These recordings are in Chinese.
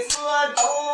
我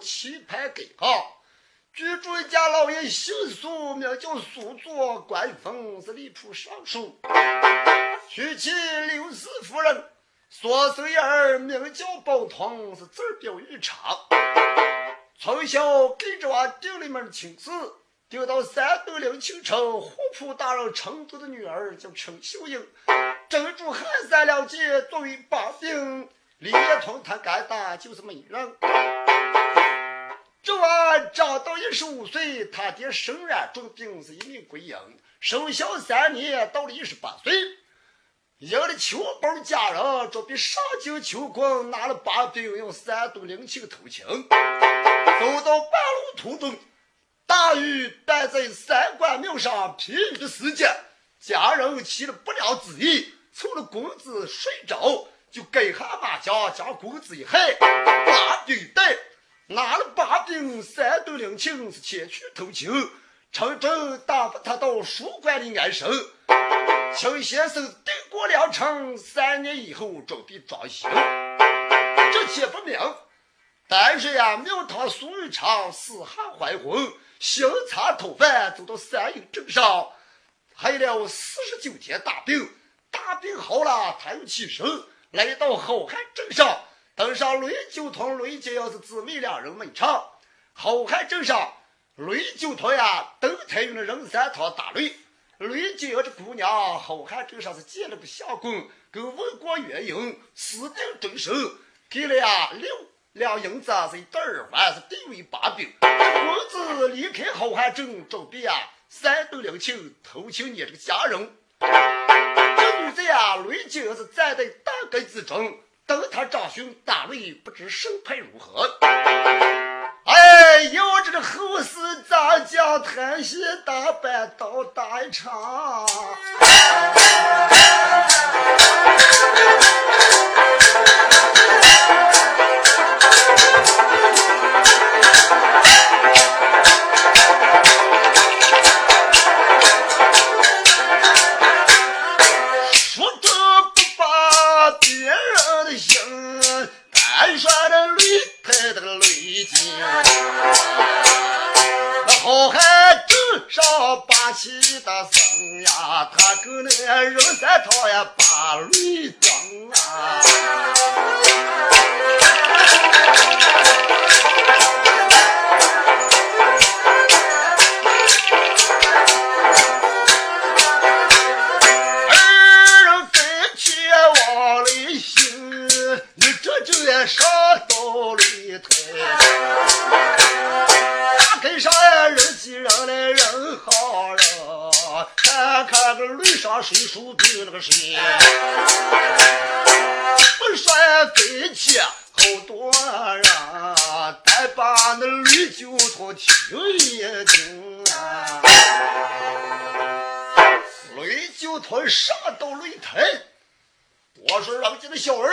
棋盘改革，居住一家老爷姓苏，名叫苏作，官封是吏部尚书，娶妻刘氏夫人，所生一儿名叫宝通，是字表玉长。从小跟着我定了门亲事，定到山东临清城户部大人成都的女儿叫陈秀英，珍珠汉三两件作为把柄，李业同他敢打就是媒人。这娃长到一十五岁，他爹身染重病，是一命归阴。生小三年，到了一十八岁，赢了求包家人，准备上京求婚，拿了把柄，用山东临清投亲。走到半路途中，大雨断在三官庙上，疲雨的时间，家人起了不良之意，凑了公子睡着，就跟下马缰，将公子一害，把柄带，拿了把柄，山东临清是前去投亲，成真打发他到书馆里安身。秦先生定过良辰，三年以后准备装修，这且不明。但是呀，庙堂苏玉昌私下还婚，新茶讨饭走到三营镇上，害了四十九天大病。大病好了，他又起身来到好汉镇上，登上雷九通、雷家要是姊妹两人们唱。好汉镇上，雷九通呀，登台用了人三堂打擂。雷家要这姑娘，好汉镇上是见了个相公，跟问过原因，私定终身，给了呀六。两银子是一对耳环，是地位把柄。公子离开好汉镇，准备呀三斗两清投亲你这个家人。这女子呀，雷景是站在大根之中，等他张勋打擂，不知胜败如何。哎，要这个后世咋讲？谈戏大板到大场。累的个泪巾那好汉正上八旗的身呀他跟那人三套呀把泪挡啊。二人跟前往里行你这就要上道路腿，大街上人挤人来人好人，看看个脸上谁输给那个谁，不说给钱。好多人，咱把那驴酒托听一听啊！驴酒托上到擂台，我说让家的小儿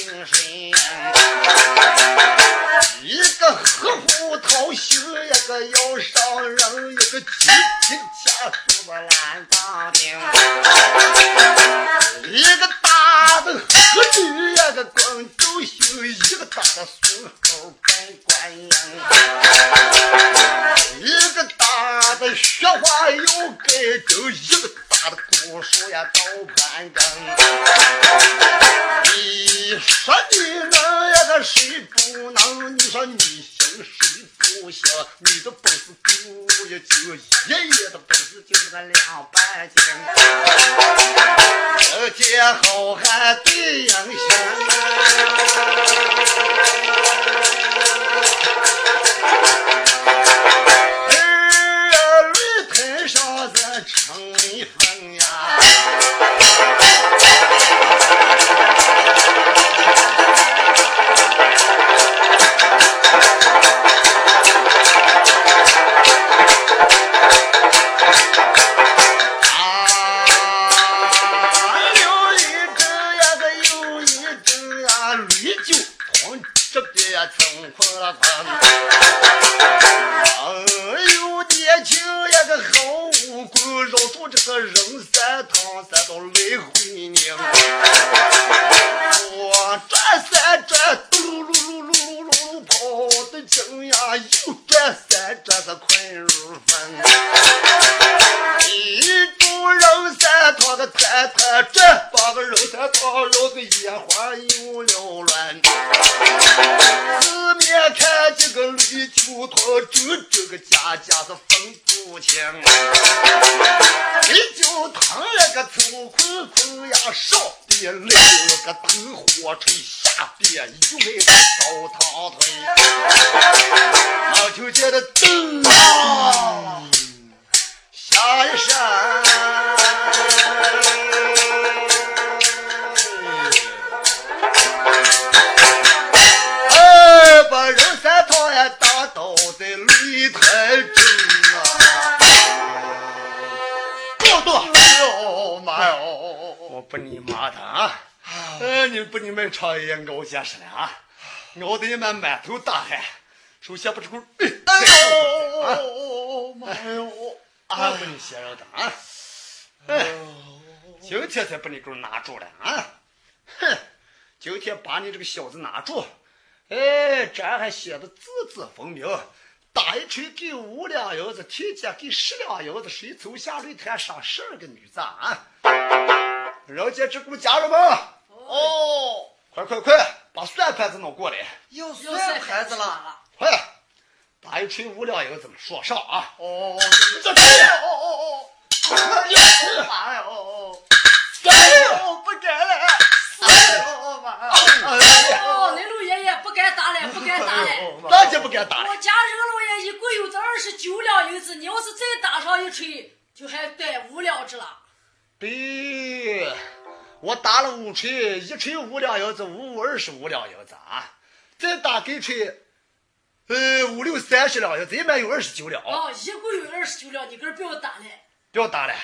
一个你的本事多也就爷爷的本事就是个两百斤。这天好汉对人也熬些实了啊！熬得你们满头大汗，首先不是股，哎呦妈哟！啊，不你歇着的啊！哎，今天才把你给我拿住了啊！哼，今天把你这个小子拿住！哎，这还写的字字分明，打一锤给五两银子，提前给十两银子，谁走下擂台上十二个女子啊！人家这股家人们，哦，快快快，把算盘子弄过来，又算盘子了。快，打一锤五两银子，说上啊！哦，这这，哦哦哦，妈呀！哦哎呦，哦，不该了！哎呦妈呀！哦，雷路爷爷不该打了，不该打了。那就不该打了。我家任老爷一共有这二十九两银子，你要是再打上一锤，就还带五两只了。对，我打了五锤，一锤五两银子，五五二十五两银子啊！再打给锤，呃，五六三十两银子，一般有二十九两。哦，一共有二十九两，你哥不要打了。不要打了。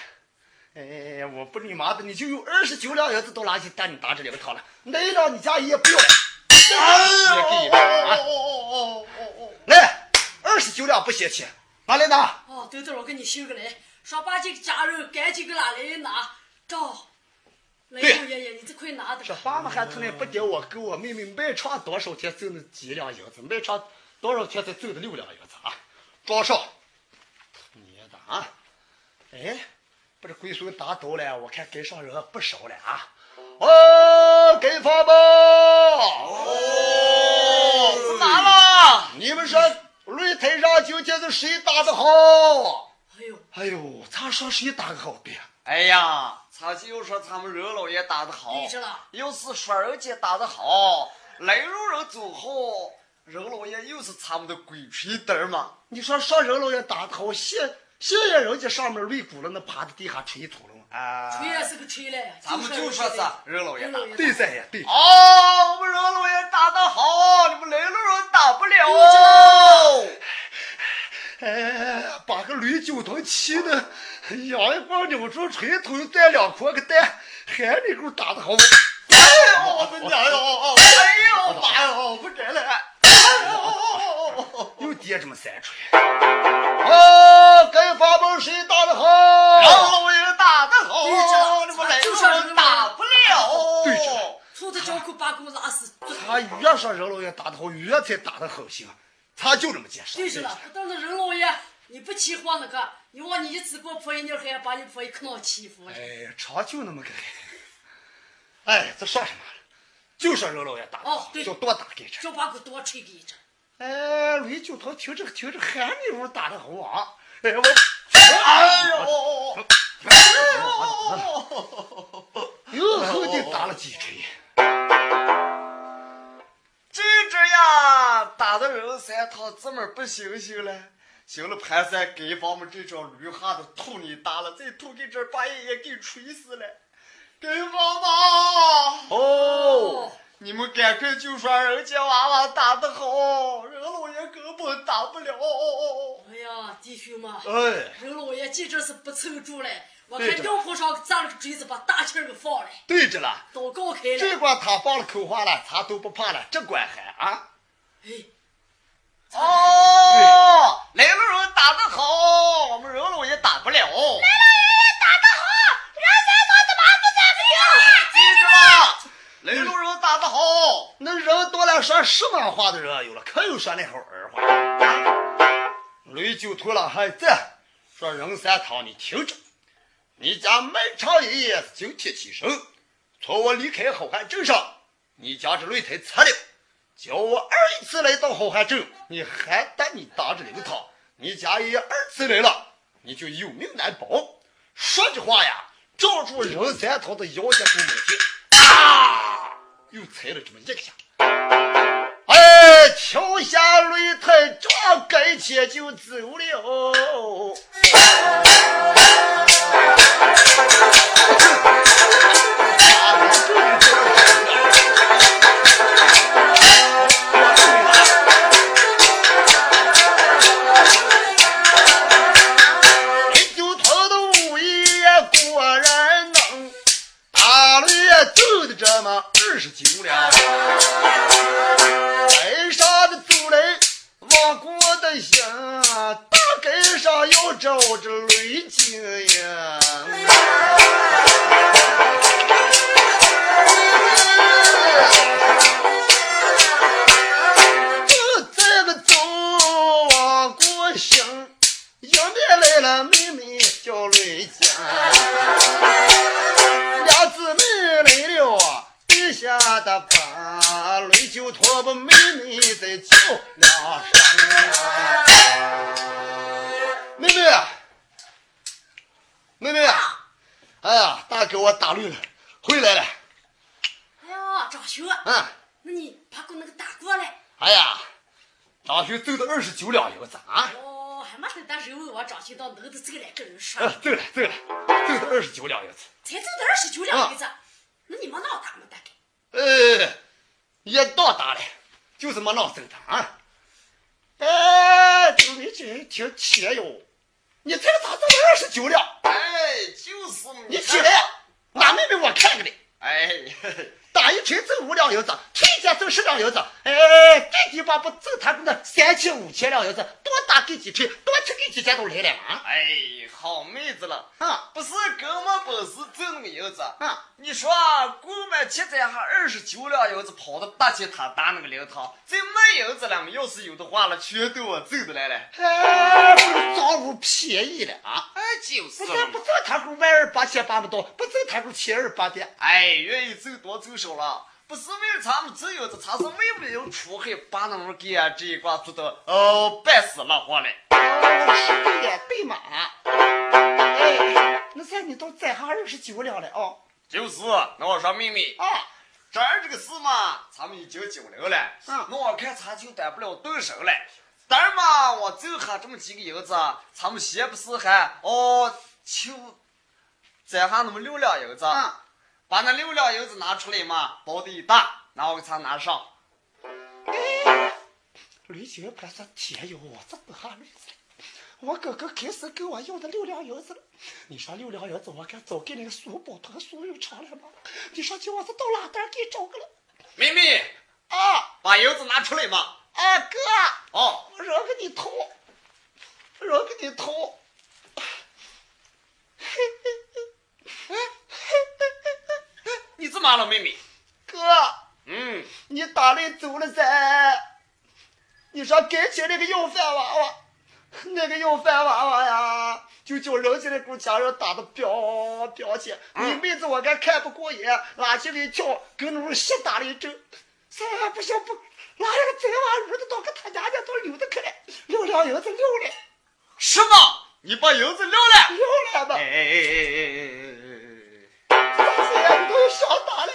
哎，我不你妈的，你就有二十九两银子到哪去带你打这两个趟了？那一两你家也不要，也给一半啊！哦哦哦！来，二十九两不嫌弃，拿来拿。哦，等等，我给你修个来，说把这个家人赶紧给拿来拿。照，雷路爷爷，你这快拿的这吧。爸妈还从来不给我给我妹妹卖床多少钱挣的几两银子，卖床多少钱才挣的六两银子啊？装上，你的啊！哎，把这龟孙打倒了，我看街上人不少了啊！哦，给发吧！哦，咋了？你们说擂台上究竟是谁打的好？哎呦，哎呦，咋说谁打的好的呀？哎呀，他就说他们任老爷打得好对着了，又是说人家打得好，雷路人走后，任老爷又是他们的鬼吹灯嘛。你说上任老爷打得好，现现在人家上面擂鼓了，那趴在地下吹土了。啊，锤也是个锤嘞。咱们就说是任老爷打的。对三爷对。哦，我们任老爷打得好，你们雷路人打不了哦。哎，把个驴酒桶气的，杨一光扭住锤头带两颗个蛋，还你给我打的好。哎呦，我的娘哟！哎呦妈哟，不该了！哎呦，又跌这么三锤。哦，跟法门谁打的好？老爷打得好，你们雷路就说人打不了。对着粗的脚裤把狗拉死。他越说人老爷打的好，越才打的好行。他就这么解释。对是了，但是任老爷，你不起慌那个，你往你一次给我泼一尿，还要把你泼一坑欺负。哎，常就那么个。哎，这说什么了？就说任老爷打哦，对就多打给这。就把狗多吹给一阵。哎，吕九涛听着听着，喊你屋打的好啊！哎我，哎呦，哎呦又后的打了几锤。的人三趟，这么不行行了。行了，盘山给房们这张驴哈的吐你打了，再吐给这把爷爷给锤死了。给房嘛，哦，你们赶快就说人家娃娃打得好，人老爷根本打不了。哎呀，弟兄们，哎，任老爷简直是不凑住了。我看吊坡上扎了个锥子，把大气儿给放了，对着了，祷告开了。这关他放了口话了，他都不怕了，这关还啊？哎，哦，来了人打得好，我们任老爷打不了。来了人打得好，人三他怎么不打不了？记住了，来了人打得好。那人多了，说什么话的人有了，可有说那好儿话。啊吕九头了还在说任三堂，你听着，你家满朝爷爷是今天起身，从我离开好汉镇上，你家这擂台拆了，叫我二一次来到好汉镇，你还带你当着领堂，你家爷爷二次来了，你就有命难保。说这话呀，照住任三堂的腰间骨门去，啊，又踩了这么一下。哎，跳下擂台，撞跟前就走了。那你把给我那个打过来。哎呀，张兄走到二十九两银子啊，哦，还没等到人问我张兄到能的这个来跟人说，呃，走了走了，走到二十九两银子，才走到二十九两银子，那你们哪打没打开？呃，也到打了，就是没闹正堂啊。哎，这你真挺铁哟，你才咋走到二十九两？哎，就是你起来，打妹妹我看看的。哎，打一锤挣五两银子，推荐挣十两银子。哎，这地方不挣他那三千五千两银子，多打给几锤，多吃给几钱都来了啊！哎，好妹子了。啊不是跟我本事挣那个银子啊！你说过满七在还二十九两银子跑到大街他打那个灵堂，这卖银子了嘛？要是有的话了，全都我挣的来了。哎，不是赃物便宜了啊！哎，就是不是不挣他股万二八千八百多，不挣他股千二八百。哎，愿意挣多挣少了，不是为了咱们挣银子，他是为不了出海把那们给俺这一挂做的哦半死了活嘞。哦，是对的，对嘛？哎，那咱你都攒上二十九两了哦。就是，那我说妹妹，啊，这儿这个事嘛，咱们已经九零了，嗯那我看咱就担不了动手了。但是嘛，我就下这么几个银子，咱们先不是还哦，就攒下那么六两银子，嗯把那六两银子拿出来嘛，包的一大，然后给他拿上。驴姐不是天哟，这不下驴子了。我哥哥开始给我要的六两银子了。你说六两银子，我该早给那个苏包头和苏有偿了吗？你说叫我这到哪单给找个了？妹妹，啊把银子拿出来嘛。啊哥，哦，我让给你偷，让给你偷。你怎么了，妹妹？哥，嗯，你打来走了噻。你说跟前那个要饭娃娃，那个要饭娃娃呀，就叫人家那股家人打的彪彪气。你妹子我该看不过眼，拉起来跳，跟那种瞎打了一阵。咱不行不，拿那个贼娃儿子到给他家家都溜达去了，溜两银子溜了，什么？你把银子溜了？溜了打了。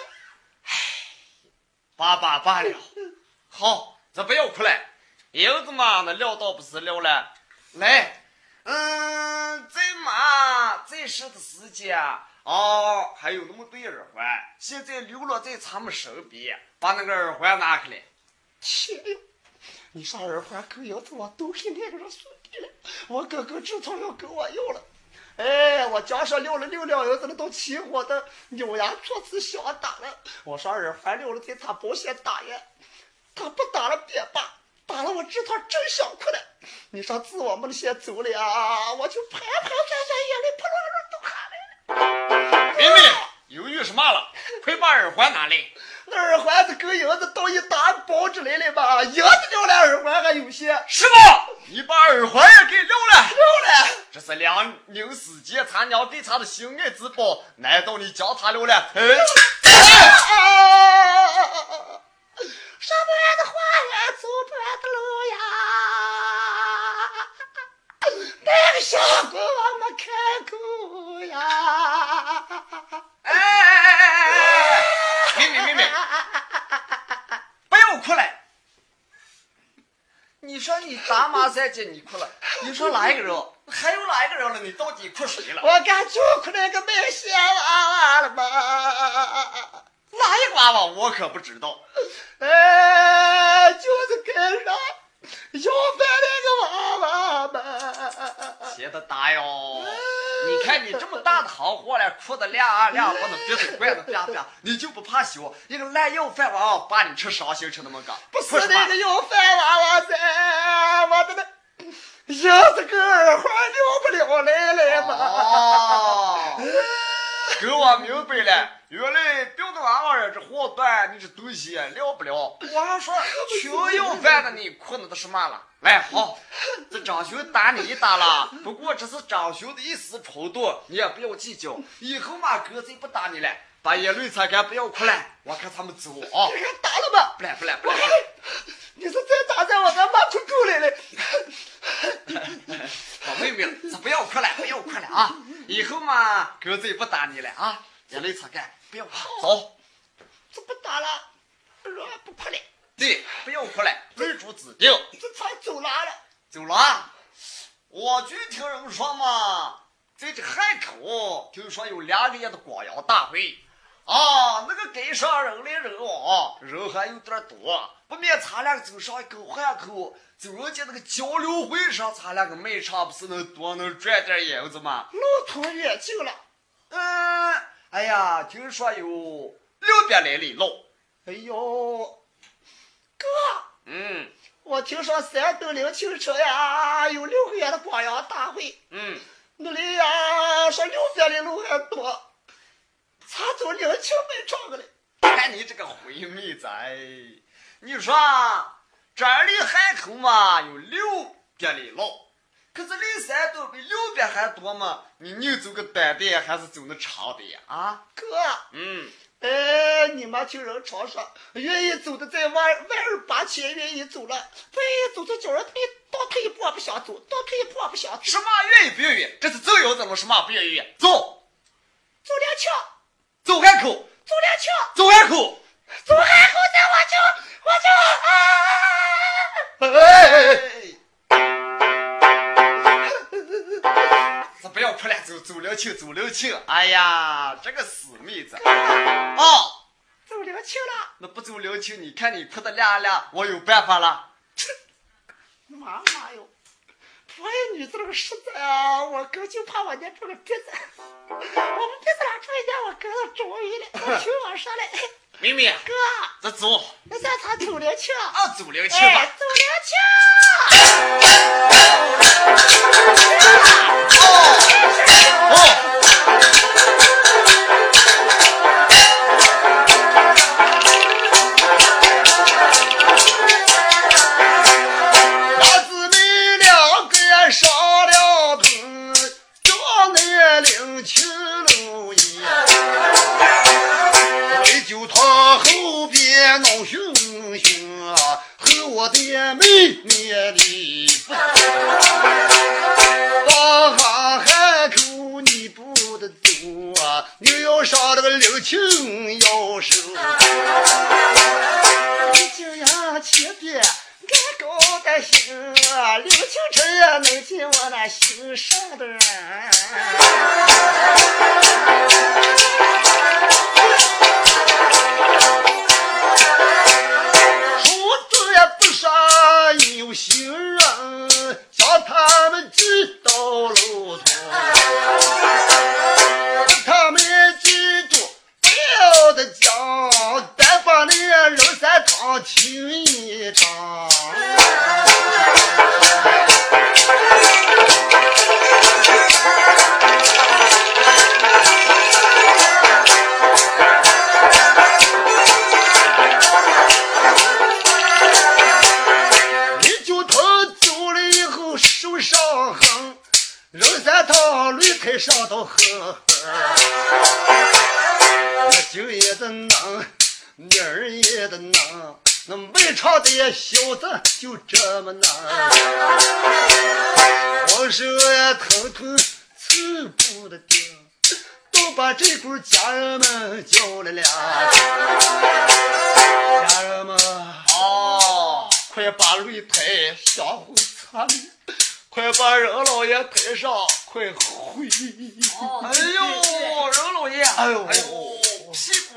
罢罢罢了，好，这不要哭了，银子嘛，那撂倒不是撂了。来，嗯，这嘛，这时的时间哦，还有那么对耳环，现在流落在咱们身边，把那个耳环拿开来。天呀！你说耳环狗银子我都给那个人送给了，我哥哥知道要跟我要了。哎，我加上撂了六两银子，都起火的牛呀，桌子想打了。我说耳环撂了，在他保险打呀，他不打了别罢，打了我知道真想哭了。你说自我们先走了呀，我就拍拍转转，眼泪扑棱棱都下来了。妹妹，犹豫什么了？快把耳环拿来。那耳环子跟银子都一打包之类的吧，银子掉了，耳环还有些。什么？你把耳环也给溜了？溜了。这是两宁世界他娘给他的心爱之宝，难道你叫他留了？哎，上不完的花园，走不来的路呀。那个小狗我没看够呀。哎哎哎哎哎哎！妹妹妹妹，不要哭了。你说你打马三姐你哭了，你说哪一个人？还有哪一个人了？你到底哭谁了？我敢就哭那个卖鞋娃娃了吧？哪一个娃娃？我可不知道。哎，就是跟上要饭那个娃娃吧。写的大哟！你看你这么大的行货了，哭的亮啊亮，把那鼻子怪的亮亮，你就不怕羞？一个烂要饭娃娃把你吃伤心吃那么个？不是那个要饭娃娃噻，我的那银子跟耳环了不了来来嘛。哦，哥，我明白了，原来标的娃娃这货段，你这东西了不了。我还说穷要饭的你哭那都是嘛了？来，好，这张兄打你一打了，不过这是张兄的一时冲动，你也不要计较。以后嘛，哥再不打你了，把眼泪擦干，不要哭了。我看他们走啊。这个打了吧？不来不来不来。你是再打在我这骂出狗来了。宝妹妹，咱不要哭了，不要哭了啊！以后嘛，狗子也不打你了啊，眼泪擦干，不要怕，走。这不打了，我不怕了。对，不要哭了，为主指定。这才走哪了？走了。我就听人说嘛，在这汉口，听说有两个月的广阳大会。啊，那个街上人来人往，人还有点多，不免咱俩走上一个汉口，走人家那个交流会上，咱俩个卖唱不是能多能赚点银子吗？路途远近了。嗯，哎呀，听说有六百来里路。哎呦。哥，嗯，我听说山东临清城呀有六个月的光阳大会，嗯，那里呀说六百里路还多，咋走临清卖场个嘞？看你这个灰妹子，哎，你说这儿离汉口嘛有六百里路，可是离山东比六百还多嘛？你宁走个短的还是走那长的呀？啊，哥，嗯。哎，你妈听人常说，愿意走的在万万儿八千，愿意走了，不愿意走的叫人退倒退一步不想走，倒退一步不想走。什么愿意不愿意？这是走有怎么什么不愿意？走，走两桥，走汉口，走两桥，走汉口，走汉口，再我桥我就啊！哎。这不要哭了，走走了亲，走了亲。哎。呀，这个死妹子！哦，走了亲了。那不走了亲，你看你哭的亮亮，我有办法了。妈妈哟，我爱女子那个实在啊，我哥就怕我家这个鼻子，我们鼻子拉出一点，我哥都中意了。我听我说嘞，妹妹，哥，咱走。那咱他走了去。啊，走了去吧。走了亲。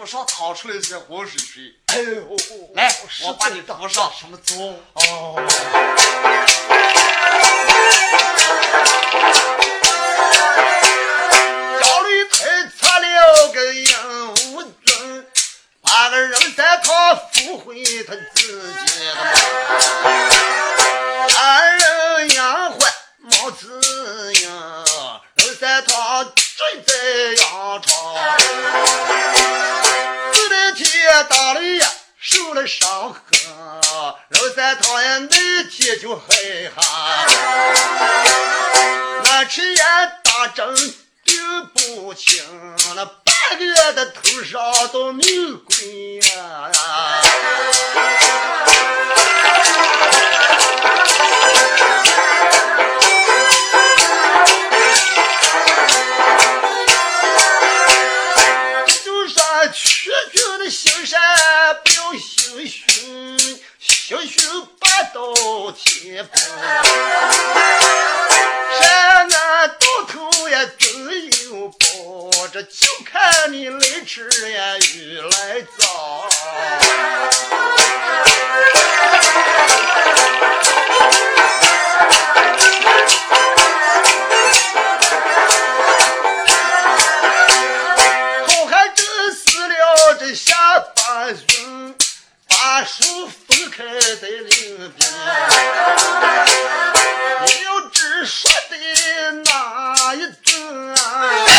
屁股上淌出来些活水水。哎呦，来，我把你扶上。什么走？哦。家里太擦了个杨无尊，把个人三堂扶回他自己的家人养活。毛子呀，老三堂正在扬长，这两天打雷呀，受了伤痕，老三堂呀那天就害怕，那吃烟打针病不轻，那半个月的头上都没有鬼呀。心善不要心虚，心虚八到天崩。山那到头也自有报，这就看你来迟呀与来早下把云，把手分开在林边，你要知说的哪一种啊？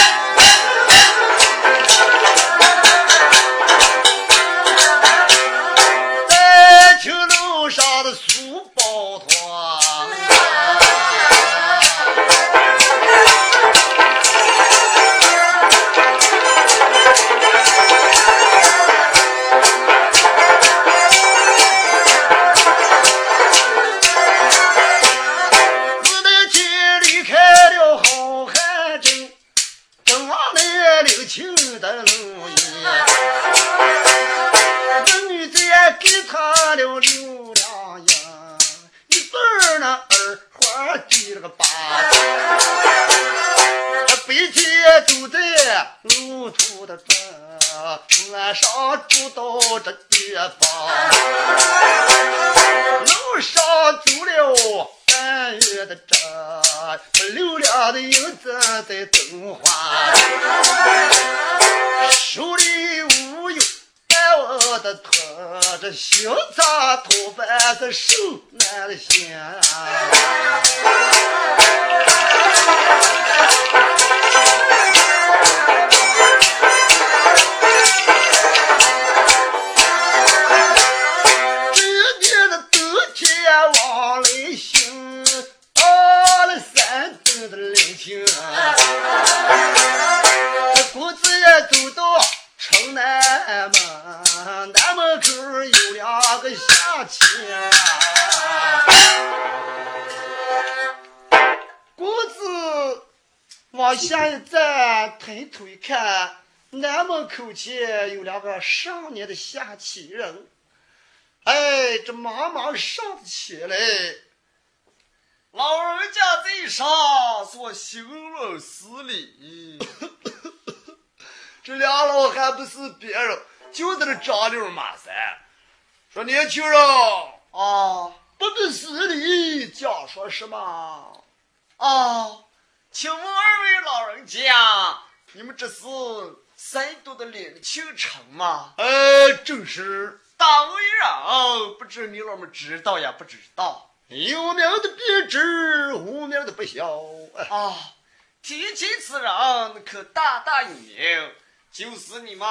心咋掏白的，手难的。年的冬天行，了。到。南门南门口有两个下棋，公子往下一站，抬头一看，南门口前有两个上年的下棋人，哎，这茫茫上起去，老人家在上做行了施礼。这俩老还不是别人，就在这张六马三。说年轻人啊，不必施礼，讲说什么？啊，请问二位老人家，你们这是山东的领庆城吗？呃，正是。大为人，不知你老们知道呀？不知道，有名的必知，无名的不晓。啊，提起此人，可大大有名，就是你们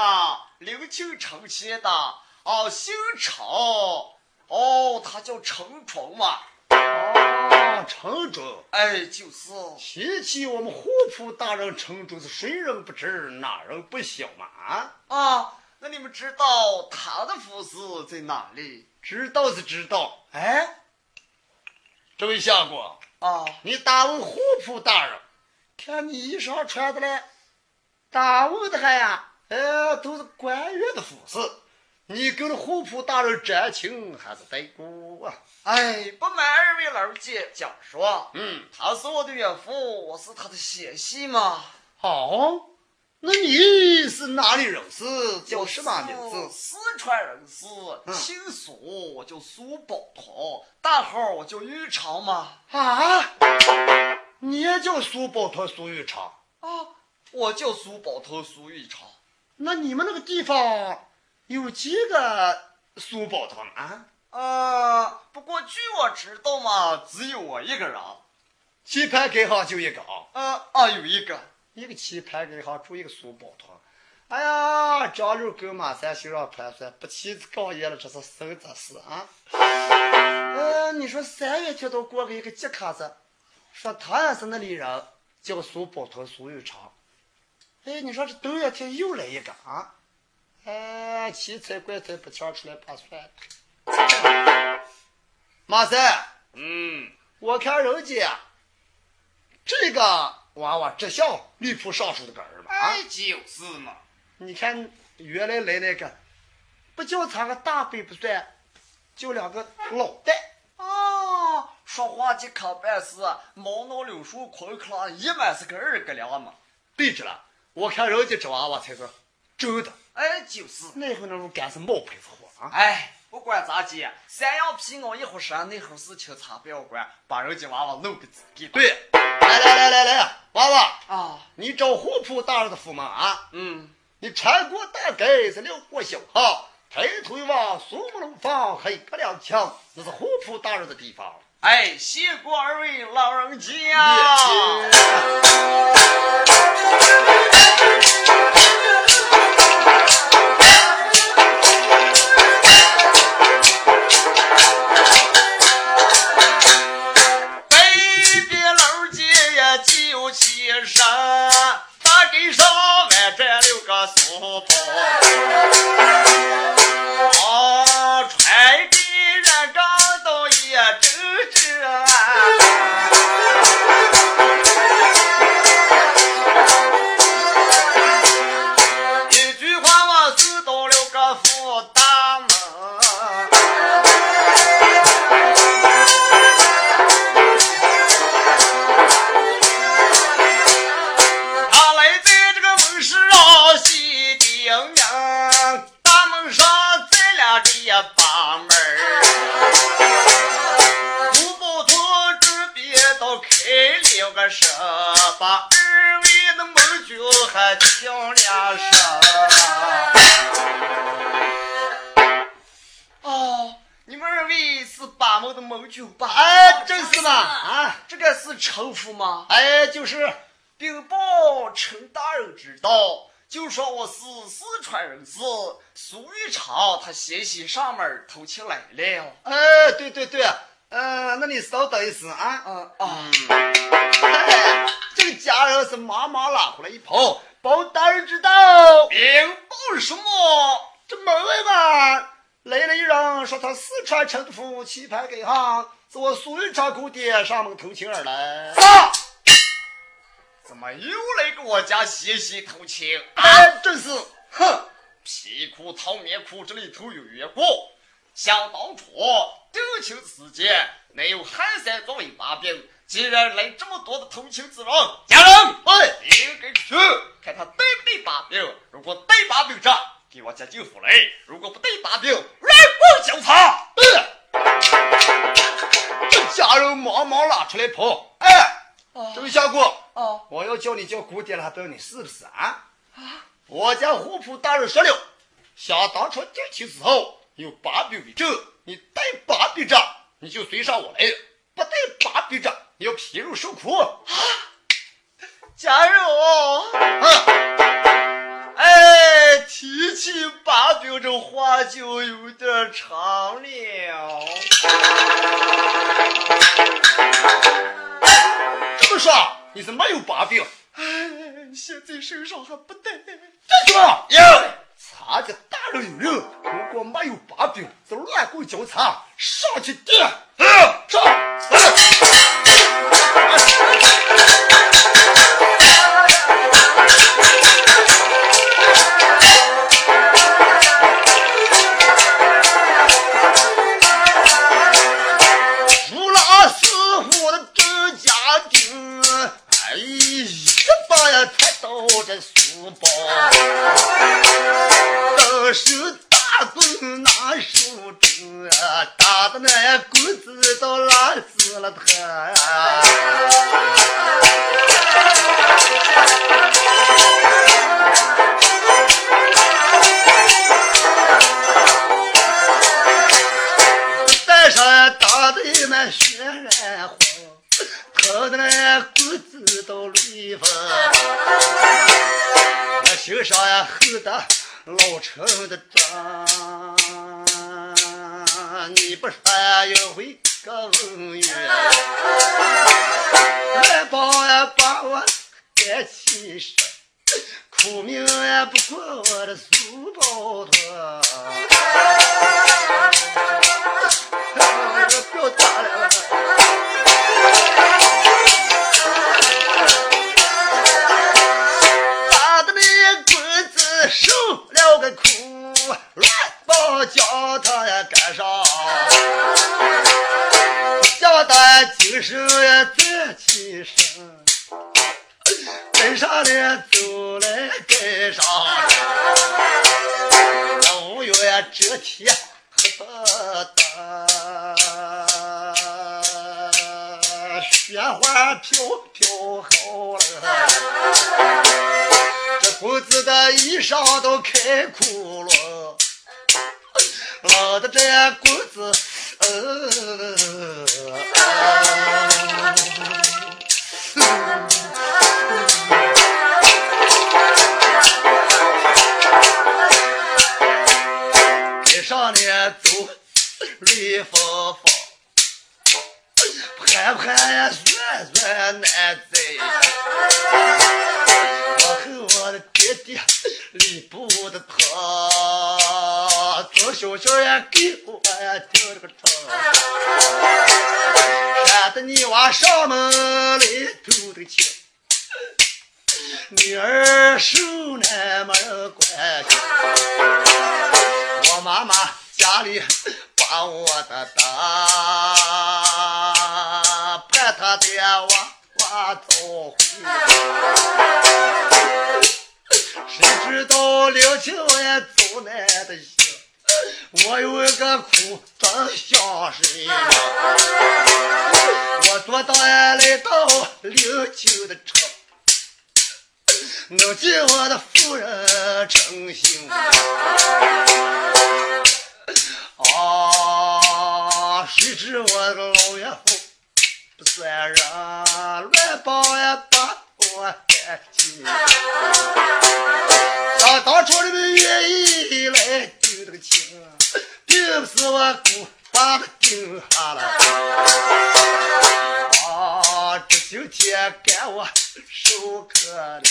临清城县的啊，姓程，哦，他叫程冲嘛。啊，程冲，哎，就是。提起我们虎扑大人程冲是谁人不知，哪人不晓嘛？啊啊。那你们知道他的府邸在哪里？知道是知道。哎，这位相公啊，你打问虎扑大人，看你衣裳穿的嘞，大问的还呀？呃，都是官员的服饰，你跟那虎扑大人沾亲还是带故啊？哎，不瞒二位老姐讲说，嗯，他是我的岳父，我是他的贤媳嘛。好。那你是哪里人士？叫什么名字？四川人士，姓苏，我叫苏宝同，大号我叫玉长嘛。啊，你也叫苏宝同、苏玉长？啊，我叫苏宝通、苏玉长。那你们那个地方有几个苏宝通啊？呃，不过据我知道嘛，只有我一个人。棋盘街上就一个啊？呃啊，有一个。一个棋盘街上住一个苏宝通，哎呀，张六跟马三心上盘算，不起高言了，这是生子事啊！呃，你说三月天都过个一个吉卡子，说他也是那里人，叫苏宝通、苏玉长。哎，你说这六月天又来一个啊？哎，奇才怪才不抢出来不算。马三，嗯，我看人家这个。娃娃这像女仆上书的个儿吗？哎，就是嘛。你看原来来那个，不就他个大背不算，就两个脑袋。啊，说话就可办事，毛脑柳树空壳，一般是个二个两嘛。对着了，我看人家这娃娃才是真的。哎，就是。那会那种干是冒牌子货啊。哎，不管咋地，山羊皮袄一壶山，那会事情咱不要管，把人家娃娃弄个自己。对。来来来来来，娃娃啊！你找户部大人的驸马啊？嗯，你穿过大街是辽过小巷，抬头一望苏木龙房，黑不两墙，那是虎扑大人的地方。哎，谢过二位老人家。oh 歇息上门偷情来了。哎，对对对，嗯，那你稍等一声啊。嗯啊。这个家人是妈妈拉回来一跑，包大人知道。禀报什么？这门外嘛来了一人，说他四川城府棋盘街上，是我苏云长姑爹上门偷情而来。怎么又来给我家歇歇偷情？哎，真是，哼，皮裤套棉裤，这里头有缘故。想当初斗情之间，乃有韩三作为把柄。既然来这么多的偷情之人，家人，哎，应该去看他带不带把柄。如果带把柄着，给我家舅父来；如果不带把柄，软棍交叉。这家人忙忙拉出来跑。哎，周相公，哦，我要叫你叫姑爹了，不要你是不是啊？啊，我家虎扑大人说了，想当初定亲时候有把柄为证，你带把柄着，你就随上我来；不带把柄着，你要皮肉受苦。啊，家人哦，嗯，哎，提起把柄这话就有点长了。这么说你是没有把柄？哎，现在身上还不带。这说有，查家大人有人，如果没有把柄，就乱棍交叉，上去点。嗯，上。是大棍拿手中，打的那棍子都拉死了他。带上打的那血染红，疼的那骨子都裂缝。我心上呀恨得老成的妆，你不说呀有回个恩怨，来帮呀把我赶起身，苦命呀不过我的书包团。不要打了。苦，乱棒将他呀赶上，叫他精神呀再起身，跟上了走来跟上，老远这天。不得，雪花飘飘好了，裤子的衣裳都开窟窿，冷的这裤子，街上呢走绿风风，盘盘呀软软难在。我和我的爹爹离不得他，从小小呀给我呀订了个床，吓得你娃上门来偷的情。女儿手难没人管，我妈妈家里把我的大，盼她的娃娃早回。谁知道两情也走难的行，我有一个苦装香水，我多到来到两情的城。我见我的夫人成行 啊，谁知我的老岳父不算人，乱帮呀把我赶起。想当初你们愿意来定这个情，并不是我姑把他定下了。啊，这今天赶我受可怜。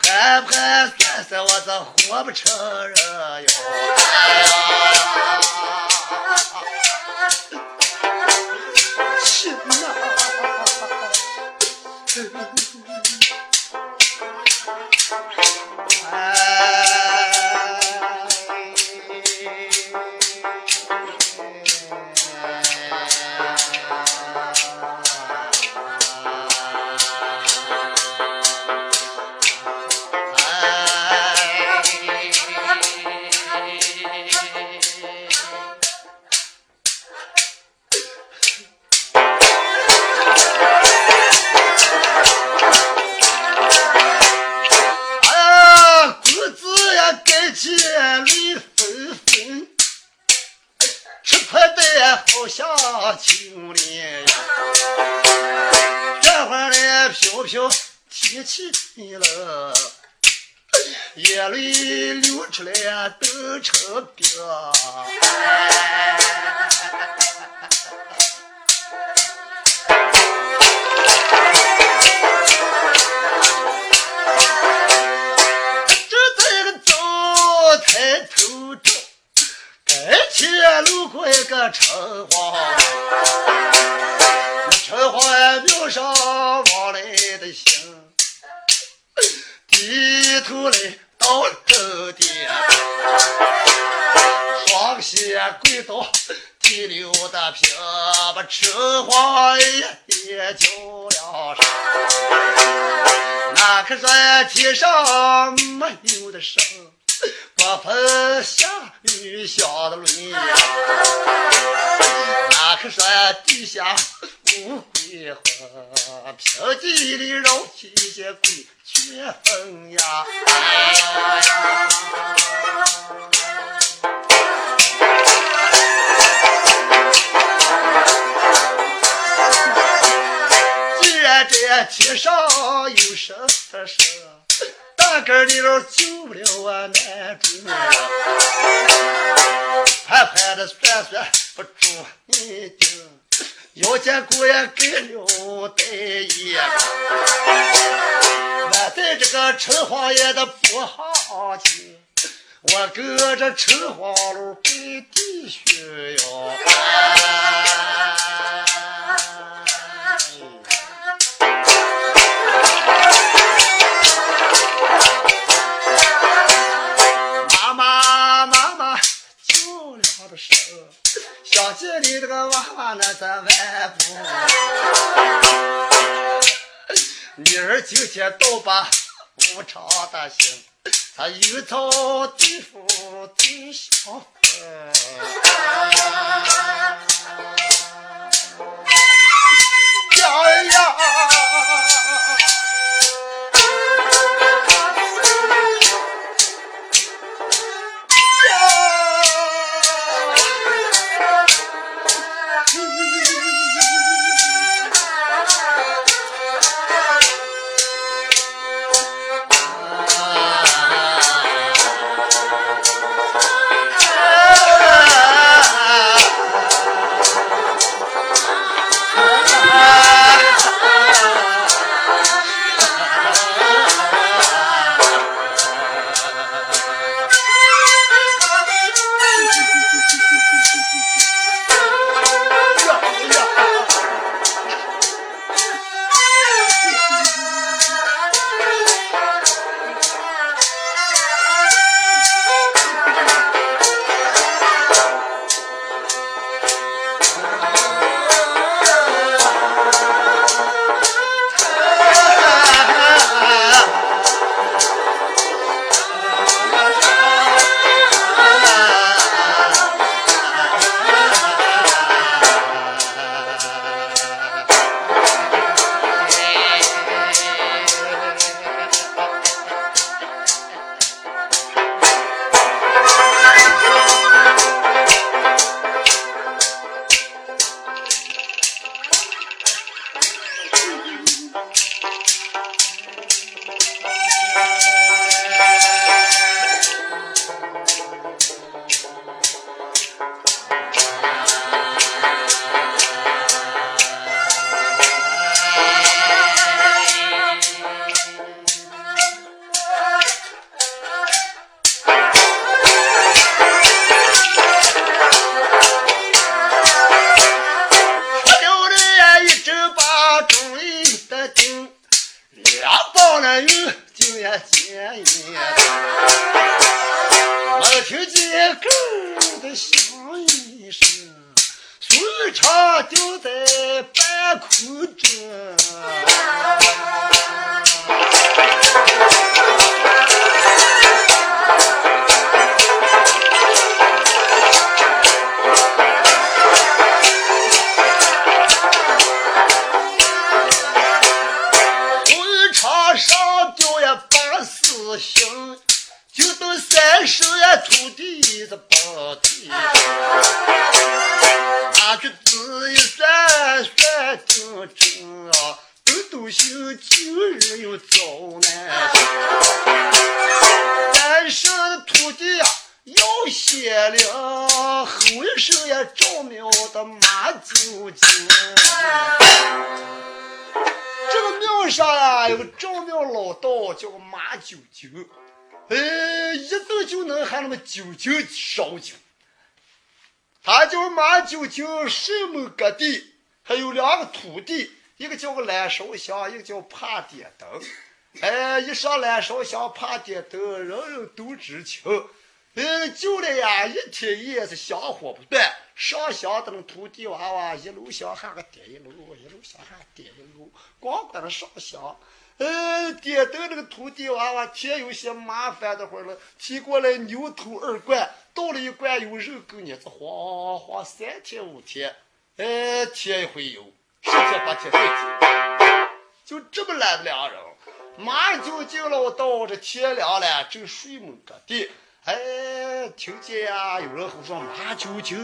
盘盘算算，我这活不成人哟！亲呐！天气了，眼泪流出来都成冰。头来到头殿，双膝跪倒地溜的平，把城隍爷也叫了声。那可说天上没有的神，不分下雨下的雷呀。那可说地下无鬼魂，平地里绕天些鬼却分呀。既然这天上有神神，大个里头救不了我难主，盘盘的算算不住你定，要见姑爷给了代言，我在这个城隍爷的不好听。我搁这城隍路跪地学哟。这里这个娃娃呢，咱外不。女儿今天倒把无常的心，她有草地府地相狗的响一声，苏玉昌掉在半空中。的马九斤。这个庙上啊有个着庙老道叫个马九九，哎，一走就能喊那么九九烧酒。他叫马九九，什么各地，还有两个徒弟，一个叫个蓝烧香，一个叫怕点灯。哎，一上蓝烧香，怕点灯，人人都知情。嗯，就了呀，一天一夜是香火不断，上香的那徒弟娃娃一路香喊个点一路，一路香喊点一路，光管着上香。嗯，点灯那个徒弟娃娃天有些麻烦的会了，提过来牛头二罐，倒了一罐有肉够日子晃晃三天五天，哎，天一回油，十天八天再天，就这么懒的俩人，马上就进了到这天凉了，正睡梦着地。哎，听见呀，有人吼说：“马九九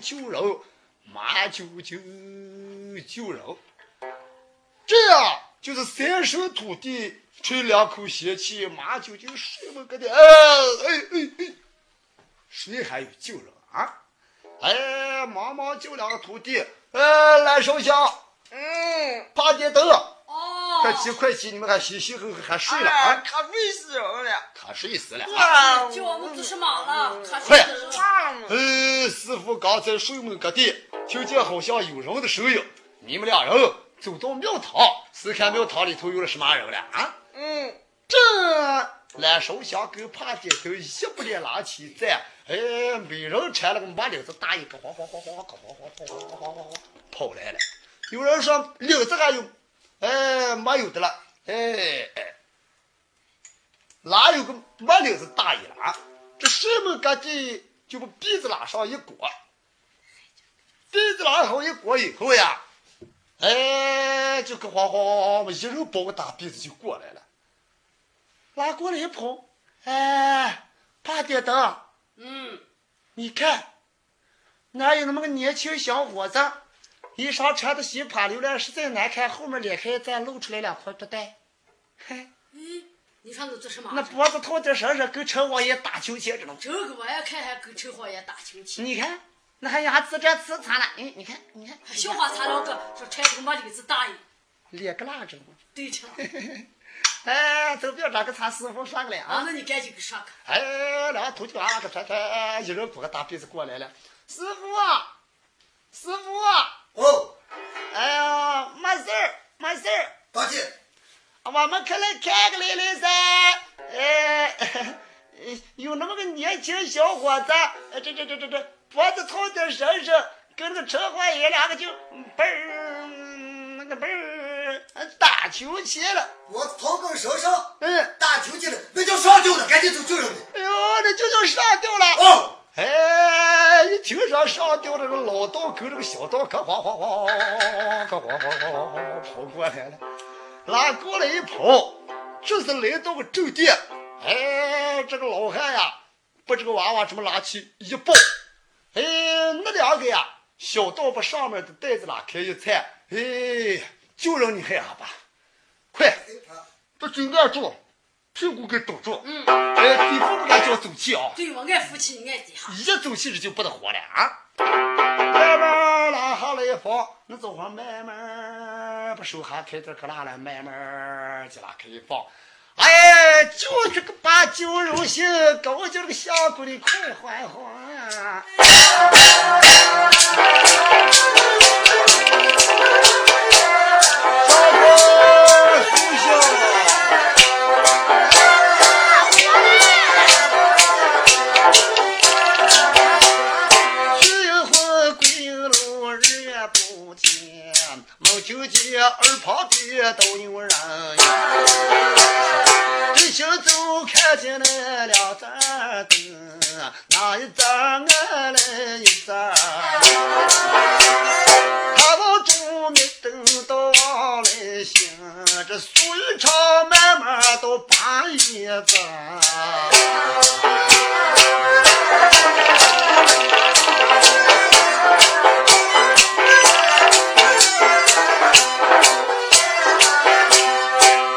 救人，马九九救人。”这样就是三声土地吹两口仙气，马九九睡梦搁地。哎哎哎哎，谁还有救人啊？哎，忙忙救两个徒弟。哎，来烧香，嗯，八点灯。哦，快起快起！你们还嘻嘻呵呵还睡了啊？他睡死人了。他睡死了。啊叫我们都是忙了，看快谁的呃，师傅刚才睡梦搁地，听见好像有人的声音。你们俩人走到庙堂，是看庙堂里头有了什么人了啊？嗯，这蓝烧香跟怕点头一不连拉起站，哎，每人缠了个麻领子大衣，咣咣咣咣咣咣咣咣咣咣咣跑来了。有人说领子还有，哎，没有的了，哎哎，哪有个没领子大爷了啊？这什么个地就把鼻子拉上一裹，鼻子拉上一裹以后呀，哎，就跟晃晃晃，一人抱个大鼻子就过来了。拉过来一碰，哎，怕点灯，嗯，你看，哪有那么个年轻小伙子，衣裳穿的稀帕溜了，实在难看，后面裂开再露出来两块布袋，嘿，咦，你看这这什么？那脖子套的身上跟陈王爷打秋千着呢。这个我也看还跟陈豪爷打亲戚，你看，那还牙齿这自残了，哎，你看，你看，笑话咱两个说穿这个麻领子大爷，裂个蜡着呢。对着。哎，走别找个他师傅上个了啊，啊！那你赶紧给上个。哎，两个徒弟娃娃个穿穿，一人裹个大被子过来了。师傅啊，师傅啊，哦，哎呀，没事儿，没事儿，大姐，我们可来看个来了噻。哎，有那么个年轻小伙子，呃这这这这这脖子头在身上，跟那个陈焕爷两个就嘣儿那个嘣儿打球去了。脖子头跟身上嗯，打球去了，那叫上吊了，赶紧走救人去。哎呦，那就叫上吊了。哦，哎，一听说上吊了，这个老道跟这个小道可晃晃晃，可慌慌慌慌跑过来了，拉过来一跑，这是来到个正殿。哎，这个老汉呀，把这个娃娃这么拉起一抱，哎，那两个呀，小道把上面的袋子拉开一踩，哎，救人你害怕吧？快，把嘴按住，屁股给堵住，嗯，哎，地步不敢叫走气啊。对我爱夫妻，你爱地下。一走气这就不得活了啊！慢慢拉下来一放，那这会儿慢慢把手还开点可拉了，慢慢就拉开一放。哎，就这个把酒肉心，高就这个香姑的快欢欢。梦就见耳旁边都有人。这行走看见那两盏灯，那一盏暗了一盏。他往中没等到往来行，这俗语唱慢慢都把一盏。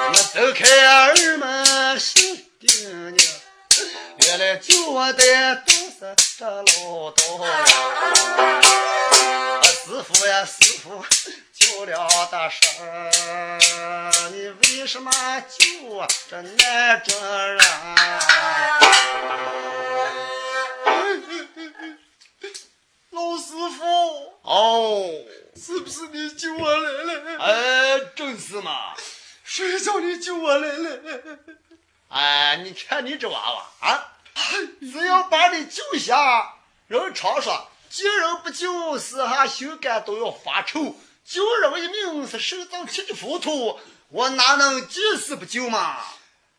我睁开耳门心叮咛，原来就我的都是这老道。师傅呀，师傅，救了大生，你为什么救我这难着人？老师傅，哦，是不是你救我来了？哎，正是嘛。谁叫你救我来了？哎，你看你这娃娃啊，只要把你救下，人常说救人不救，死下心肝都要发臭；救人一命是手脏气的糊涂，我哪能见死不救嘛？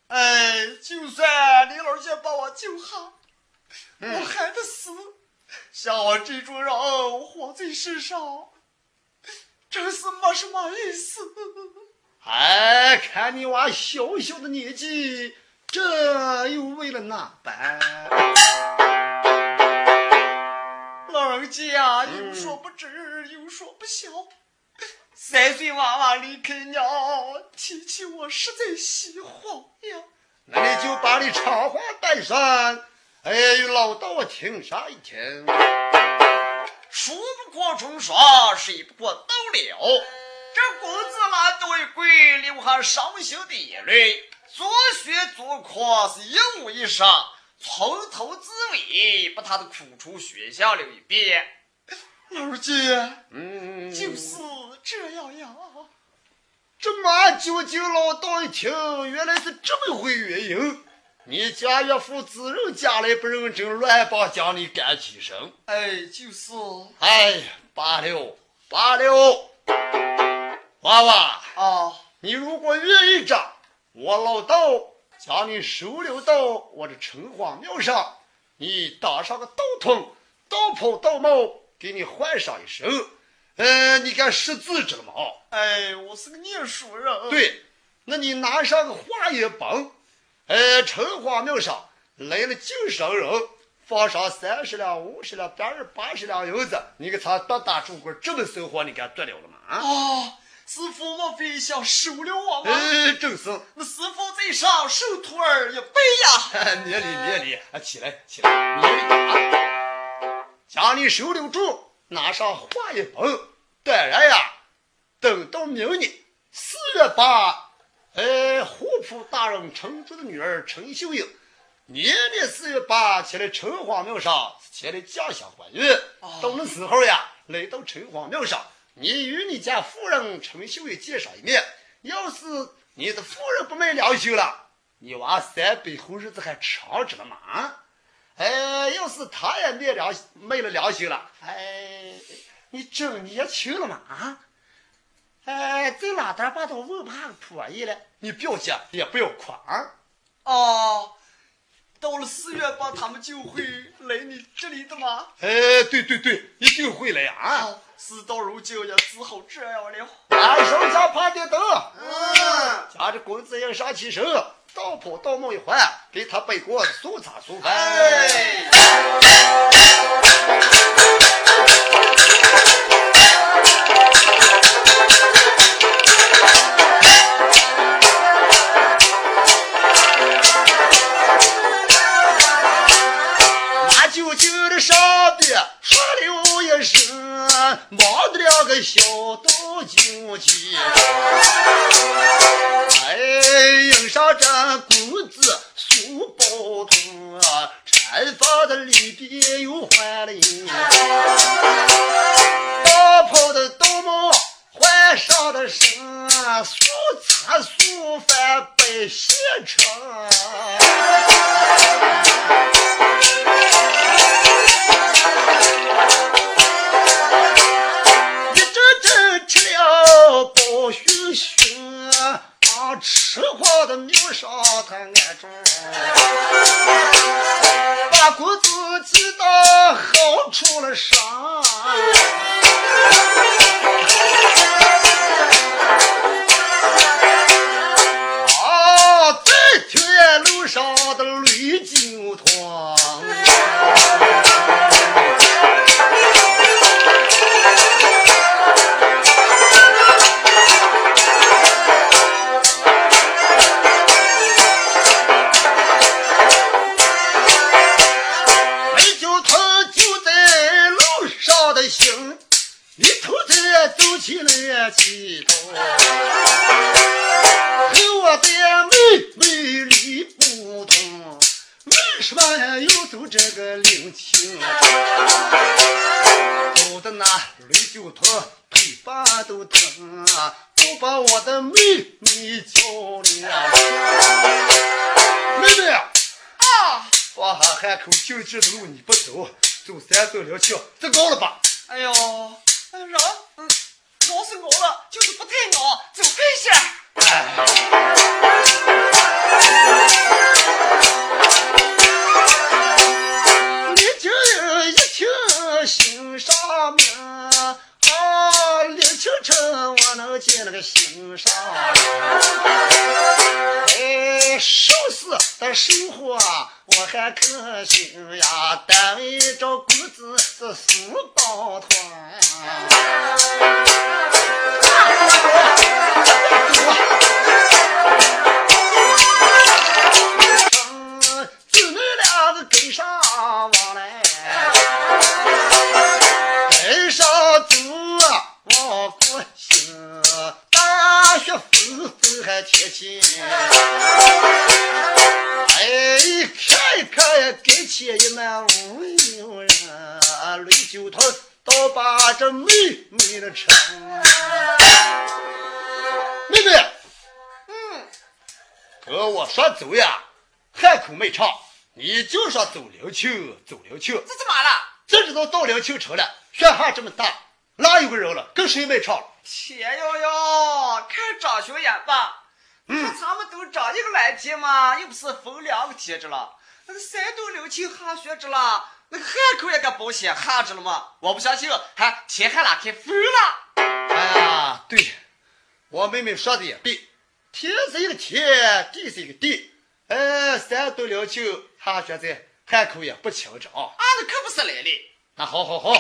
哎，就算李老姐把我救下，我还得死。像我这种人活在世上，真是没什么意思。哎，看你娃小小的年纪，这又为了哪般？老人家有说不知，有说不晓。三岁娃娃离开娘，提起我实在心慌呀。那你就把你长话带上，哎，老道我听啥一听。书不过中霜，水不过斗了。这公子拉多一跪，流下伤心的眼泪。做学做课是一无一失，从头至尾把他的苦处学下了一遍。二姐，嗯，就是这样呀。这马九九老道一听，原来是这么回原因。你家岳父自认家里不认真，乱把家里干起身。哎，就是。哎，罢了罢了。娃娃啊，你如果愿意着，我老道将你收留到我的城隍庙上，你当上个道童，道袍道帽给你换上一身。呃，你敢识字知道吗？哎，我是个念书人。对，那你拿上个化验本，呃，城隍庙上来了精神人，放上三十两、五十两、百二、八十两银子，你给他打打主棍，这么生活你敢得了了吗？啊！啊，师傅莫非想收留我吗？哎，正是。那师傅在上，受徒儿一拜呀！免礼免礼，啊，起来起来，免礼啊！将你收留住，拿上画一本。当然呀，等到明年四月八，哎，大人陈竹的女儿陈秀英，年年四月八前来城隍庙上前来驾香还愿。到那时候呀，来到城隍庙上，你与你家夫人陈秀英见上一面。要是你的夫人不昧良心了，你娃三百后日子还长着了吗？哎，要是她也昧良昧了良心了，哎，你真年轻了吗？啊，哎，这哪点把他问怕破译了？你不要急，也不要夸啊。哦，到了四月八，他们就会来你这里的吗？哎，对对对，一定会来呀！啊，事到如今也只好这样了。俺手下爬点灯，嗯，夹着棍子硬上起身，道跑道帽一换，给他背锅送茶送饭。小道经济。哎，迎上这公子苏宝通，毡房的里边又换了一道袍的道帽换上的身，素茶素饭摆现成。把吃货的庙上他安中，把公子记到好出了山。和我说走呀，汉口没唱，你就说走灵丘，走灵丘。这怎么了？这知道到灵丘城了，血汗这么大，哪有个人了？跟谁没唱了？切哟哟，看长学眼吧。你说咱们都长一个蓝天嘛，又不是分两个天着了。那个山东六庆下雪着了，那个汉口也敢保险旱着了嘛。我不相信，还天还哪天疯了？哎呀，对，我妹妹说的也对，天是一个天，地是一个地。哎，山东灵丘下雪在汉口也不清着啊。啊，那可不是来的。那好好好，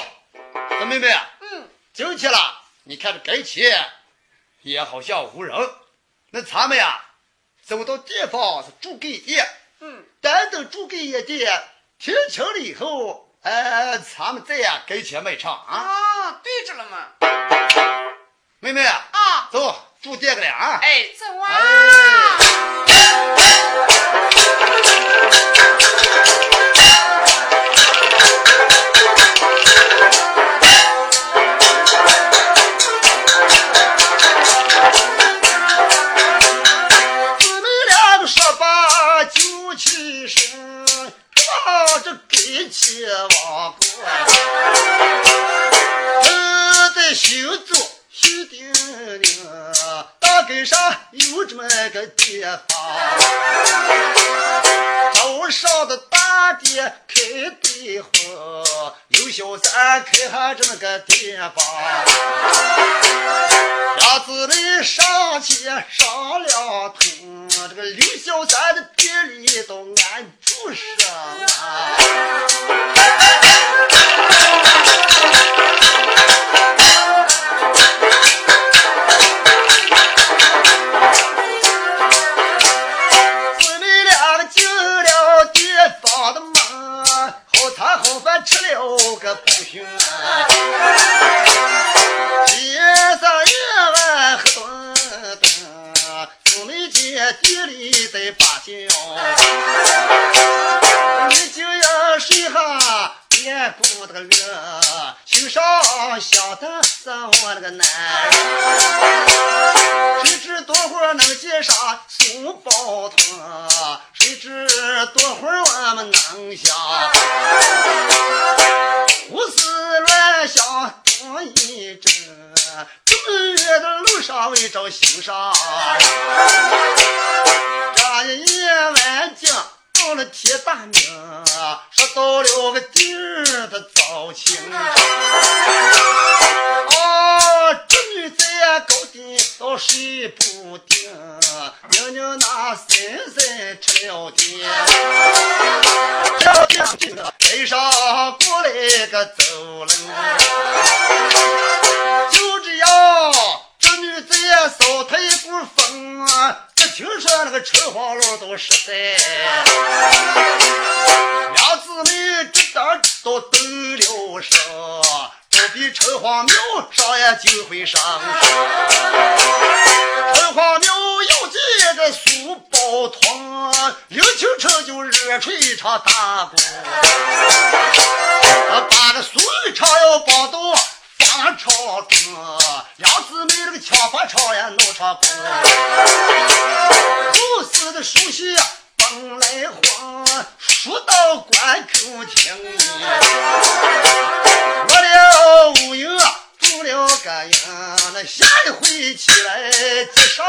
小妹妹啊，嗯，今天了，你看这跟前也好像无人，那咱们呀，走到地方是住个夜，嗯，等等住个夜的，天晴了以后，哎，咱们再呀跟前卖唱啊。啊，对着了嘛。妹妹啊，啊，走，住店个了啊。哎，走啊。哎姊妹两个说罢就起身，往这跟前往过。呃，在行走心叮咛，大根上有这么个地方，头上的大爹开对婚，刘小三开下这么个地方。俩姊妹上前上了通，这个刘小三的店里都按住上啊。个男。谁知多会儿能见上送包团？谁知多会儿我们能下？胡思乱想多一阵，这么远的路上为找心上人。这一夜晚景到了天大明，说到了个地儿的早清。这女在高地倒睡不定，明明那深深吃了点，这样这个背上过来个走人，就这样，这女在扫她一股风，这听说那个城隍老都实在。两姊妹这当都动了身，都比城隍庙上呀就会上城隍庙要进个苏包汤，刘青城就热铁锤一场大功，把这孙朝要绑到方朝中，两姊妹那个枪法朝呀弄上功，如此的熟悉风来晃，树到关口停。我了又住了个营，那下一回起来至少。